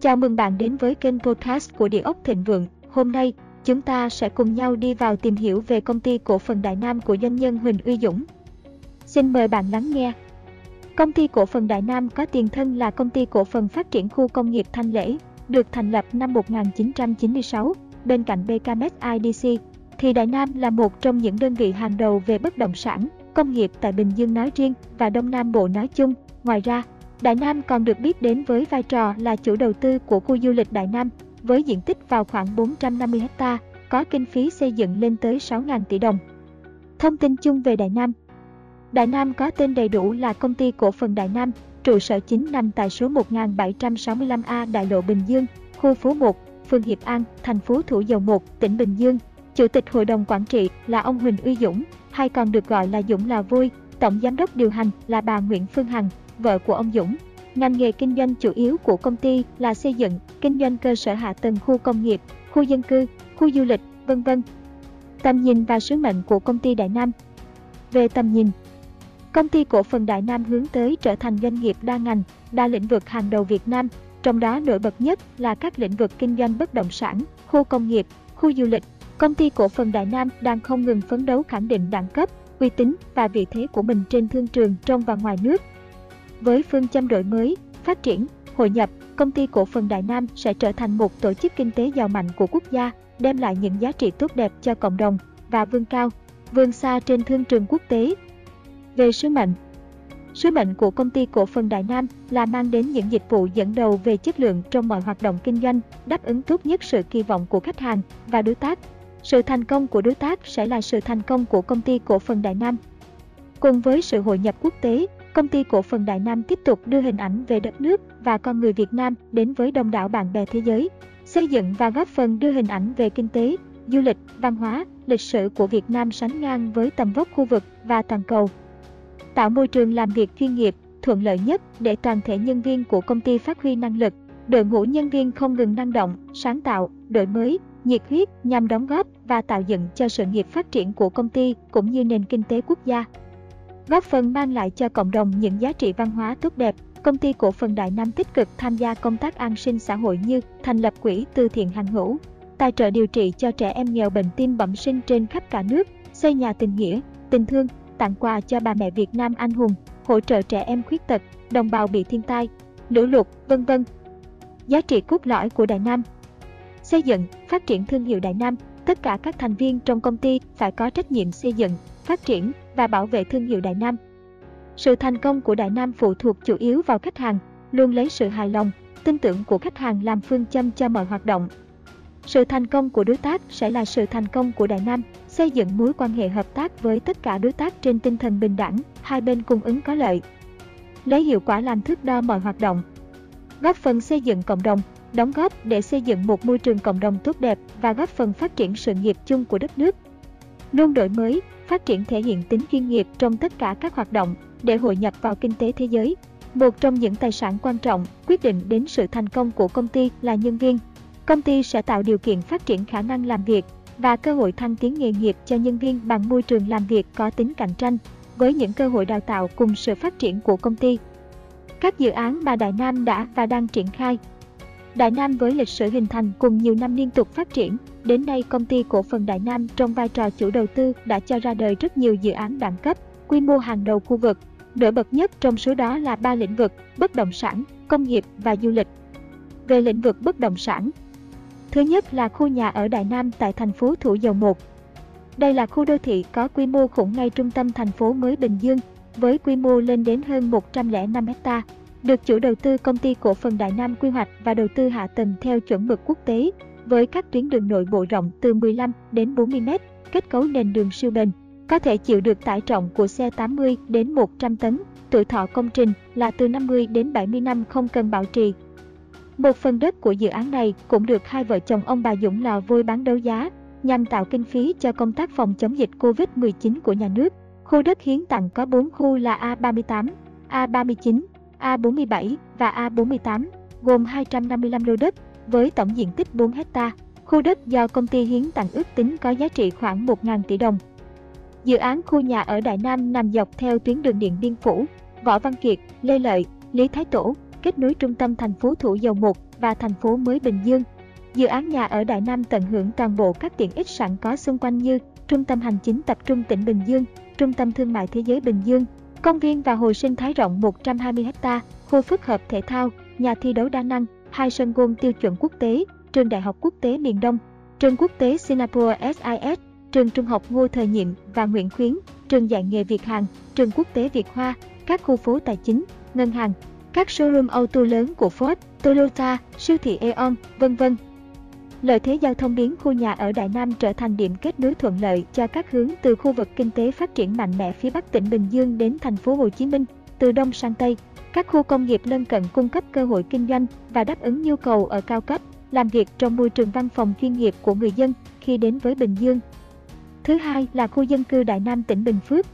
Chào mừng bạn đến với kênh podcast của Địa ốc Thịnh Vượng. Hôm nay, chúng ta sẽ cùng nhau đi vào tìm hiểu về công ty cổ phần Đại Nam của doanh nhân Huỳnh Uy Dũng. Xin mời bạn lắng nghe. Công ty cổ phần Đại Nam có tiền thân là công ty cổ phần phát triển khu công nghiệp Thanh Lễ, được thành lập năm 1996 bên cạnh BKMS IDC, thì Đại Nam là một trong những đơn vị hàng đầu về bất động sản, công nghiệp tại Bình Dương nói riêng và Đông Nam Bộ nói chung. Ngoài ra, Đại Nam còn được biết đến với vai trò là chủ đầu tư của khu du lịch Đại Nam, với diện tích vào khoảng 450 ha, có kinh phí xây dựng lên tới 6.000 tỷ đồng. Thông tin chung về Đại Nam Đại Nam có tên đầy đủ là Công ty Cổ phần Đại Nam, trụ sở chính nằm tại số 1765A Đại lộ Bình Dương, khu phố 1, phường Hiệp An, thành phố Thủ Dầu Một, tỉnh Bình Dương. Chủ tịch Hội đồng Quản trị là ông Huỳnh Uy Dũng, hay còn được gọi là Dũng là Vui, Tổng Giám đốc điều hành là bà Nguyễn Phương Hằng, vợ của ông Dũng. Ngành nghề kinh doanh chủ yếu của công ty là xây dựng, kinh doanh cơ sở hạ tầng khu công nghiệp, khu dân cư, khu du lịch, vân vân. Tầm nhìn và sứ mệnh của công ty Đại Nam Về tầm nhìn, công ty cổ phần Đại Nam hướng tới trở thành doanh nghiệp đa ngành, đa lĩnh vực hàng đầu Việt Nam, trong đó nổi bật nhất là các lĩnh vực kinh doanh bất động sản, khu công nghiệp, khu du lịch. Công ty cổ phần Đại Nam đang không ngừng phấn đấu khẳng định đẳng cấp, uy tín và vị thế của mình trên thương trường trong và ngoài nước, với phương châm đổi mới, phát triển, hội nhập, công ty cổ phần Đại Nam sẽ trở thành một tổ chức kinh tế giàu mạnh của quốc gia, đem lại những giá trị tốt đẹp cho cộng đồng và vươn cao, vươn xa trên thương trường quốc tế. Về sứ mệnh Sứ mệnh của công ty cổ phần Đại Nam là mang đến những dịch vụ dẫn đầu về chất lượng trong mọi hoạt động kinh doanh, đáp ứng tốt nhất sự kỳ vọng của khách hàng và đối tác. Sự thành công của đối tác sẽ là sự thành công của công ty cổ phần Đại Nam. Cùng với sự hội nhập quốc tế, công ty cổ phần Đại Nam tiếp tục đưa hình ảnh về đất nước và con người Việt Nam đến với đông đảo bạn bè thế giới, xây dựng và góp phần đưa hình ảnh về kinh tế, du lịch, văn hóa, lịch sử của Việt Nam sánh ngang với tầm vóc khu vực và toàn cầu. Tạo môi trường làm việc chuyên nghiệp, thuận lợi nhất để toàn thể nhân viên của công ty phát huy năng lực, đội ngũ nhân viên không ngừng năng động, sáng tạo, đổi mới, nhiệt huyết nhằm đóng góp và tạo dựng cho sự nghiệp phát triển của công ty cũng như nền kinh tế quốc gia góp phần mang lại cho cộng đồng những giá trị văn hóa tốt đẹp. Công ty cổ phần Đại Nam tích cực tham gia công tác an sinh xã hội như thành lập quỹ từ thiện hàng hữu, tài trợ điều trị cho trẻ em nghèo bệnh tim bẩm sinh trên khắp cả nước, xây nhà tình nghĩa, tình thương, tặng quà cho bà mẹ Việt Nam anh hùng, hỗ trợ trẻ em khuyết tật, đồng bào bị thiên tai, lũ lụt, vân vân. Giá trị cốt lõi của Đại Nam Xây dựng, phát triển thương hiệu Đại Nam, tất cả các thành viên trong công ty phải có trách nhiệm xây dựng, phát triển và bảo vệ thương hiệu Đại Nam. Sự thành công của Đại Nam phụ thuộc chủ yếu vào khách hàng, luôn lấy sự hài lòng, tin tưởng của khách hàng làm phương châm cho mọi hoạt động. Sự thành công của đối tác sẽ là sự thành công của Đại Nam, xây dựng mối quan hệ hợp tác với tất cả đối tác trên tinh thần bình đẳng, hai bên cung ứng có lợi. Lấy hiệu quả làm thước đo mọi hoạt động. Góp phần xây dựng cộng đồng, đóng góp để xây dựng một môi trường cộng đồng tốt đẹp và góp phần phát triển sự nghiệp chung của đất nước. Luôn đổi mới, phát triển thể hiện tính chuyên nghiệp trong tất cả các hoạt động để hội nhập vào kinh tế thế giới. Một trong những tài sản quan trọng quyết định đến sự thành công của công ty là nhân viên. Công ty sẽ tạo điều kiện phát triển khả năng làm việc và cơ hội thăng tiến nghề nghiệp cho nhân viên bằng môi trường làm việc có tính cạnh tranh với những cơ hội đào tạo cùng sự phát triển của công ty. Các dự án mà Đại Nam đã và đang triển khai Đại Nam với lịch sử hình thành cùng nhiều năm liên tục phát triển, đến nay công ty cổ phần Đại Nam trong vai trò chủ đầu tư đã cho ra đời rất nhiều dự án đẳng cấp, quy mô hàng đầu khu vực. Nổi bật nhất trong số đó là ba lĩnh vực bất động sản, công nghiệp và du lịch. Về lĩnh vực bất động sản, thứ nhất là khu nhà ở Đại Nam tại thành phố Thủ Dầu Một. Đây là khu đô thị có quy mô khủng ngay trung tâm thành phố mới Bình Dương, với quy mô lên đến hơn 105 hecta được chủ đầu tư công ty cổ phần Đại Nam quy hoạch và đầu tư hạ tầng theo chuẩn mực quốc tế, với các tuyến đường nội bộ rộng từ 15 đến 40 m, kết cấu nền đường siêu bền, có thể chịu được tải trọng của xe 80 đến 100 tấn, tuổi thọ công trình là từ 50 đến 70 năm không cần bảo trì. Một phần đất của dự án này cũng được hai vợ chồng ông bà Dũng lò vôi bán đấu giá nhằm tạo kinh phí cho công tác phòng chống dịch Covid-19 của nhà nước. Khu đất hiến tặng có 4 khu là A38, A39, A47 và A48, gồm 255 lô đất với tổng diện tích 4 hecta. Khu đất do công ty hiến tặng ước tính có giá trị khoảng 1.000 tỷ đồng. Dự án khu nhà ở Đại Nam nằm dọc theo tuyến đường Điện Biên Phủ, Võ Văn Kiệt, Lê Lợi, Lý Thái Tổ, kết nối trung tâm thành phố Thủ Dầu Một và thành phố mới Bình Dương. Dự án nhà ở Đại Nam tận hưởng toàn bộ các tiện ích sẵn có xung quanh như trung tâm hành chính tập trung tỉnh Bình Dương, trung tâm thương mại thế giới Bình Dương, công viên và hồ sinh thái rộng 120 ha, khu phức hợp thể thao, nhà thi đấu đa năng, hai sân golf tiêu chuẩn quốc tế, trường đại học quốc tế miền Đông, trường quốc tế Singapore SIS, trường trung học Ngô Thời Nhiệm và Nguyễn Khuyến, trường dạy nghề Việt Hàn, trường quốc tế Việt Hoa, các khu phố tài chính, ngân hàng, các showroom ô tô lớn của Ford, Toyota, siêu thị Aeon, vân vân. Lợi thế giao thông biến khu nhà ở Đại Nam trở thành điểm kết nối thuận lợi cho các hướng từ khu vực kinh tế phát triển mạnh mẽ phía Bắc tỉnh Bình Dương đến thành phố Hồ Chí Minh, từ Đông sang Tây. Các khu công nghiệp lân cận cung cấp cơ hội kinh doanh và đáp ứng nhu cầu ở cao cấp, làm việc trong môi trường văn phòng chuyên nghiệp của người dân khi đến với Bình Dương. Thứ hai là khu dân cư Đại Nam tỉnh Bình Phước.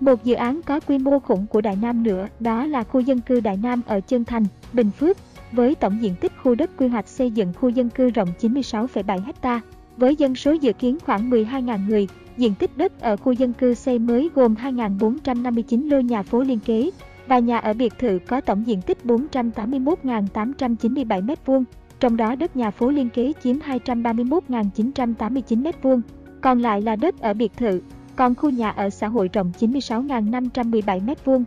Một dự án có quy mô khủng của Đại Nam nữa đó là khu dân cư Đại Nam ở Chân Thành, Bình Phước, với tổng diện tích khu đất quy hoạch xây dựng khu dân cư rộng 96,7 ha, với dân số dự kiến khoảng 12.000 người, diện tích đất ở khu dân cư xây mới gồm 2.459 lô nhà phố liên kế và nhà ở biệt thự có tổng diện tích 481.897 m2, trong đó đất nhà phố liên kế chiếm 231.989 m2, còn lại là đất ở biệt thự, còn khu nhà ở xã hội rộng 96.517 m2.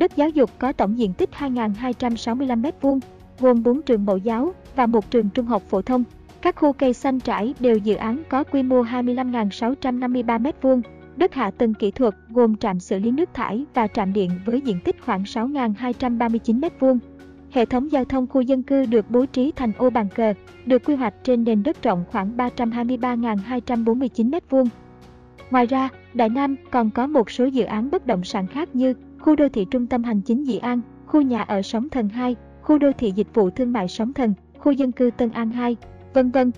Đất giáo dục có tổng diện tích 2.265 m2, gồm 4 trường mẫu giáo và một trường trung học phổ thông. Các khu cây xanh trải đều dự án có quy mô 25.653 m2. Đất hạ tầng kỹ thuật gồm trạm xử lý nước thải và trạm điện với diện tích khoảng 6.239 m2. Hệ thống giao thông khu dân cư được bố trí thành ô bàn cờ, được quy hoạch trên nền đất rộng khoảng 323.249 m2. Ngoài ra, Đại Nam còn có một số dự án bất động sản khác như khu đô thị trung tâm hành chính Dị An, khu nhà ở Sóng Thần 2, khu đô thị dịch vụ thương mại Sóng Thần, khu dân cư Tân An 2, vân vân.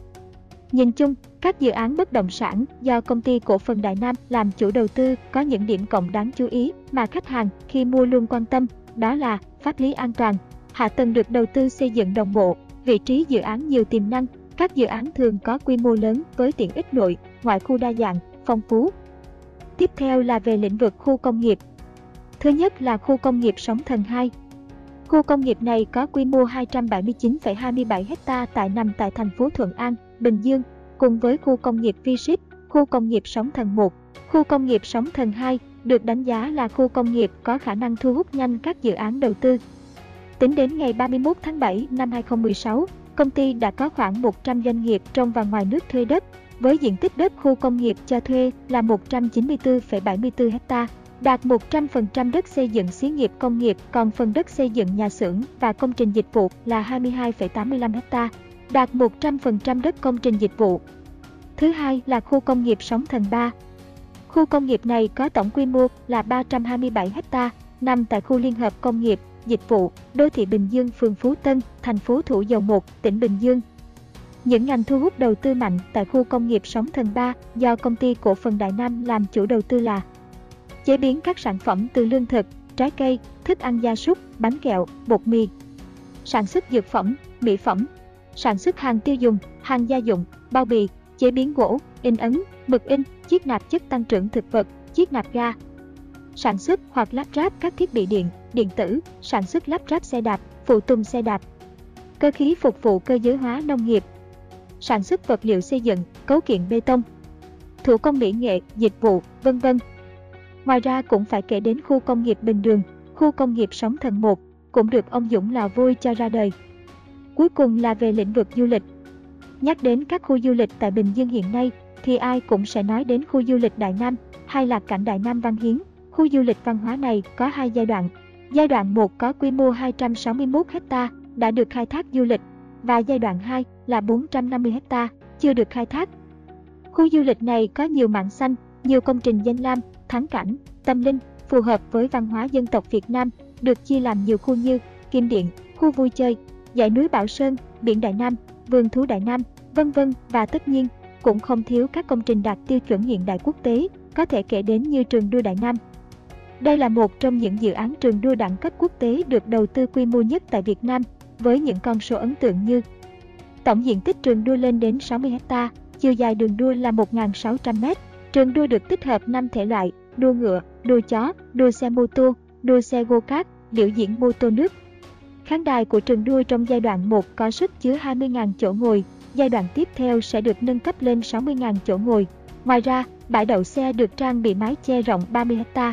Nhìn chung, các dự án bất động sản do công ty cổ phần Đại Nam làm chủ đầu tư có những điểm cộng đáng chú ý mà khách hàng khi mua luôn quan tâm, đó là pháp lý an toàn, hạ tầng được đầu tư xây dựng đồng bộ, vị trí dự án nhiều tiềm năng, các dự án thường có quy mô lớn với tiện ích nội, ngoại khu đa dạng, phong phú. Tiếp theo là về lĩnh vực khu công nghiệp. Thứ nhất là khu công nghiệp Sóng Thần 2. Khu công nghiệp này có quy mô 279,27 ha tại nằm tại thành phố Thuận An, Bình Dương, cùng với khu công nghiệp v khu công nghiệp Sóng Thần 1, khu công nghiệp Sóng Thần 2 được đánh giá là khu công nghiệp có khả năng thu hút nhanh các dự án đầu tư. Tính đến ngày 31 tháng 7 năm 2016, công ty đã có khoảng 100 doanh nghiệp trong và ngoài nước thuê đất, với diện tích đất khu công nghiệp cho thuê là 194,74 ha, đạt 100% đất xây dựng xí nghiệp công nghiệp, còn phần đất xây dựng nhà xưởng và công trình dịch vụ là 22,85 ha, đạt 100% đất công trình dịch vụ. Thứ hai là khu công nghiệp Sóng Thần 3. Khu công nghiệp này có tổng quy mô là 327 ha, nằm tại khu liên hợp công nghiệp dịch vụ, đô thị Bình Dương, phường Phú Tân, thành phố Thủ Dầu Một, tỉnh Bình Dương. Những ngành thu hút đầu tư mạnh tại khu công nghiệp Sóng Thần 3 do công ty cổ phần Đại Nam làm chủ đầu tư là chế biến các sản phẩm từ lương thực, trái cây, thức ăn gia súc, bánh kẹo, bột mì, sản xuất dược phẩm, mỹ phẩm, sản xuất hàng tiêu dùng, hàng gia dụng, bao bì, chế biến gỗ, in ấn, mực in, chiết nạp chất tăng trưởng thực vật, chiết nạp ga, sản xuất hoặc lắp ráp các thiết bị điện, điện tử, sản xuất lắp ráp xe đạp, phụ tùng xe đạp, cơ khí phục vụ cơ giới hóa nông nghiệp, sản xuất vật liệu xây dựng, cấu kiện bê tông, thủ công mỹ nghệ, dịch vụ, vân vân. Ngoài ra cũng phải kể đến khu công nghiệp Bình Đường, khu công nghiệp Sóng Thần 1, cũng được ông Dũng lò vui cho ra đời. Cuối cùng là về lĩnh vực du lịch. Nhắc đến các khu du lịch tại Bình Dương hiện nay, thì ai cũng sẽ nói đến khu du lịch Đại Nam hay là cảnh Đại Nam Văn Hiến. Khu du lịch văn hóa này có hai giai đoạn. Giai đoạn 1 có quy mô 261 ha đã được khai thác du lịch và giai đoạn 2 là 450 ha chưa được khai thác. Khu du lịch này có nhiều mảng xanh, nhiều công trình danh lam, thắng cảnh, tâm linh, phù hợp với văn hóa dân tộc Việt Nam, được chia làm nhiều khu như Kim Điện, khu vui chơi, dãy núi Bảo Sơn, biển Đại Nam, vườn thú Đại Nam, vân vân và tất nhiên cũng không thiếu các công trình đạt tiêu chuẩn hiện đại quốc tế, có thể kể đến như trường đua Đại Nam, đây là một trong những dự án trường đua đẳng cấp quốc tế được đầu tư quy mô nhất tại Việt Nam, với những con số ấn tượng như Tổng diện tích trường đua lên đến 60 ha, chiều dài đường đua là 1.600 m. Trường đua được tích hợp 5 thể loại, đua ngựa, đua chó, đua xe mô tô, đua xe go-kart, biểu diễn mô tô nước. Khán đài của trường đua trong giai đoạn 1 có sức chứa 20.000 chỗ ngồi, giai đoạn tiếp theo sẽ được nâng cấp lên 60.000 chỗ ngồi. Ngoài ra, bãi đậu xe được trang bị mái che rộng 30 ha.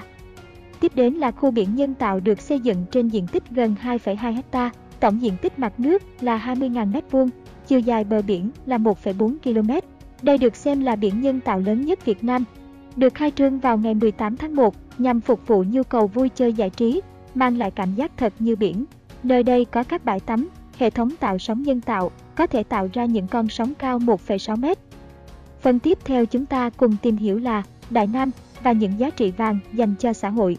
Tiếp đến là khu biển nhân tạo được xây dựng trên diện tích gần 2,2 ha, tổng diện tích mặt nước là 20.000 m2, chiều dài bờ biển là 1,4 km. Đây được xem là biển nhân tạo lớn nhất Việt Nam. Được khai trương vào ngày 18 tháng 1 nhằm phục vụ nhu cầu vui chơi giải trí, mang lại cảm giác thật như biển. Nơi đây có các bãi tắm, hệ thống tạo sóng nhân tạo, có thể tạo ra những con sóng cao 1,6 mét. Phần tiếp theo chúng ta cùng tìm hiểu là Đại Nam và những giá trị vàng dành cho xã hội.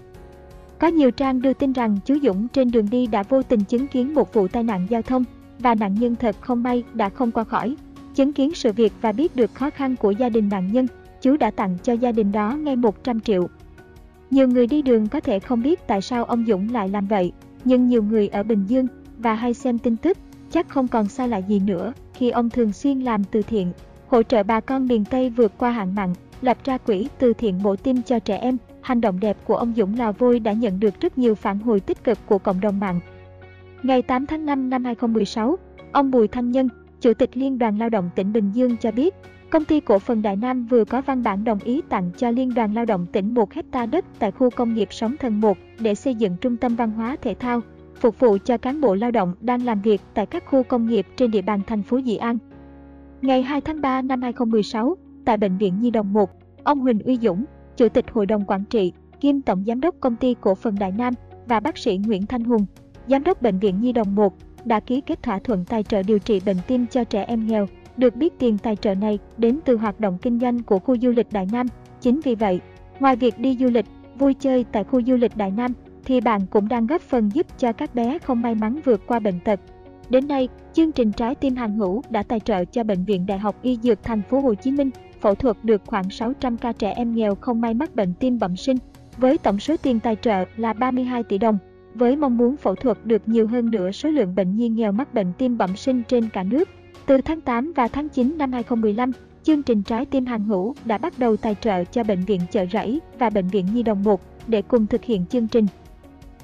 Có nhiều trang đưa tin rằng chú Dũng trên đường đi đã vô tình chứng kiến một vụ tai nạn giao thông và nạn nhân thật không may đã không qua khỏi. Chứng kiến sự việc và biết được khó khăn của gia đình nạn nhân, chú đã tặng cho gia đình đó ngay 100 triệu. Nhiều người đi đường có thể không biết tại sao ông Dũng lại làm vậy, nhưng nhiều người ở Bình Dương và hay xem tin tức chắc không còn xa lạ gì nữa khi ông thường xuyên làm từ thiện, hỗ trợ bà con miền Tây vượt qua hạn mặn, lập ra quỹ từ thiện mổ tim cho trẻ em. Hành động đẹp của ông Dũng Lò Vôi đã nhận được rất nhiều phản hồi tích cực của cộng đồng mạng. Ngày 8 tháng 5 năm 2016, ông Bùi Thanh Nhân, Chủ tịch Liên đoàn Lao động tỉnh Bình Dương cho biết, công ty cổ phần Đại Nam vừa có văn bản đồng ý tặng cho Liên đoàn Lao động tỉnh 1 hecta đất tại khu công nghiệp Sóng Thần 1 để xây dựng trung tâm văn hóa thể thao, phục vụ cho cán bộ lao động đang làm việc tại các khu công nghiệp trên địa bàn thành phố Dị An. Ngày 2 tháng 3 năm 2016, tại Bệnh viện Nhi đồng 1, ông Huỳnh Uy Dũng, Chủ tịch Hội đồng Quản trị, kiêm Tổng Giám đốc Công ty Cổ phần Đại Nam và bác sĩ Nguyễn Thanh Hùng, Giám đốc Bệnh viện Nhi đồng 1, đã ký kết thỏa thuận tài trợ điều trị bệnh tim cho trẻ em nghèo. Được biết tiền tài trợ này đến từ hoạt động kinh doanh của khu du lịch Đại Nam. Chính vì vậy, ngoài việc đi du lịch, vui chơi tại khu du lịch Đại Nam, thì bạn cũng đang góp phần giúp cho các bé không may mắn vượt qua bệnh tật. Đến nay, chương trình Trái tim hàng hữu đã tài trợ cho Bệnh viện Đại học Y Dược Thành phố Hồ Chí Minh phẫu thuật được khoảng 600 ca trẻ em nghèo không may mắc bệnh tim bẩm sinh, với tổng số tiền tài trợ là 32 tỷ đồng. Với mong muốn phẫu thuật được nhiều hơn nữa số lượng bệnh nhi nghèo mắc bệnh tim bẩm sinh trên cả nước, từ tháng 8 và tháng 9 năm 2015, chương trình Trái tim hàng hữu đã bắt đầu tài trợ cho Bệnh viện Chợ Rẫy và Bệnh viện Nhi đồng 1 để cùng thực hiện chương trình.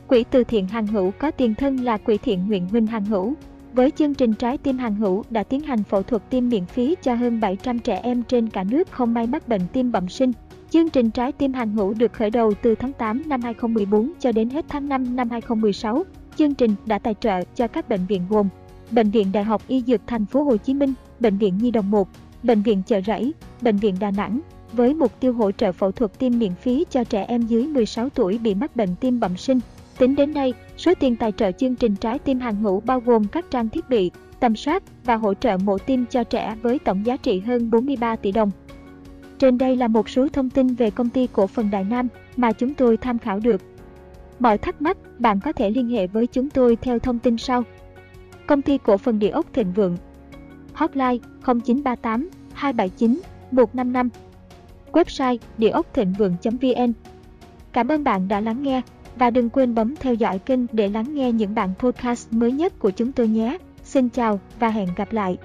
Quỹ từ thiện hàng hữu có tiền thân là Quỹ thiện nguyện huynh hàng hữu. Với chương trình Trái tim hàng hữu đã tiến hành phẫu thuật tim miễn phí cho hơn 700 trẻ em trên cả nước không may mắc bệnh tim bẩm sinh. Chương trình Trái tim hàng hữu được khởi đầu từ tháng 8 năm 2014 cho đến hết tháng 5 năm 2016. Chương trình đã tài trợ cho các bệnh viện gồm Bệnh viện Đại học Y Dược Thành phố Hồ Chí Minh, Bệnh viện Nhi đồng 1, Bệnh viện Chợ Rẫy, Bệnh viện Đà Nẵng với mục tiêu hỗ trợ phẫu thuật tim miễn phí cho trẻ em dưới 16 tuổi bị mắc bệnh tim bẩm sinh. Tính đến nay, số tiền tài trợ chương trình Trái tim hàng ngũ bao gồm các trang thiết bị, tầm soát và hỗ trợ mổ tim cho trẻ với tổng giá trị hơn 43 tỷ đồng. Trên đây là một số thông tin về công ty cổ phần Đại Nam mà chúng tôi tham khảo được. Mọi thắc mắc, bạn có thể liên hệ với chúng tôi theo thông tin sau. Công ty cổ phần địa ốc Thịnh Vượng Hotline 0938 279 155 Website địa ốc thịnh vượng.vn Cảm ơn bạn đã lắng nghe và đừng quên bấm theo dõi kênh để lắng nghe những bản podcast mới nhất của chúng tôi nhé. Xin chào và hẹn gặp lại!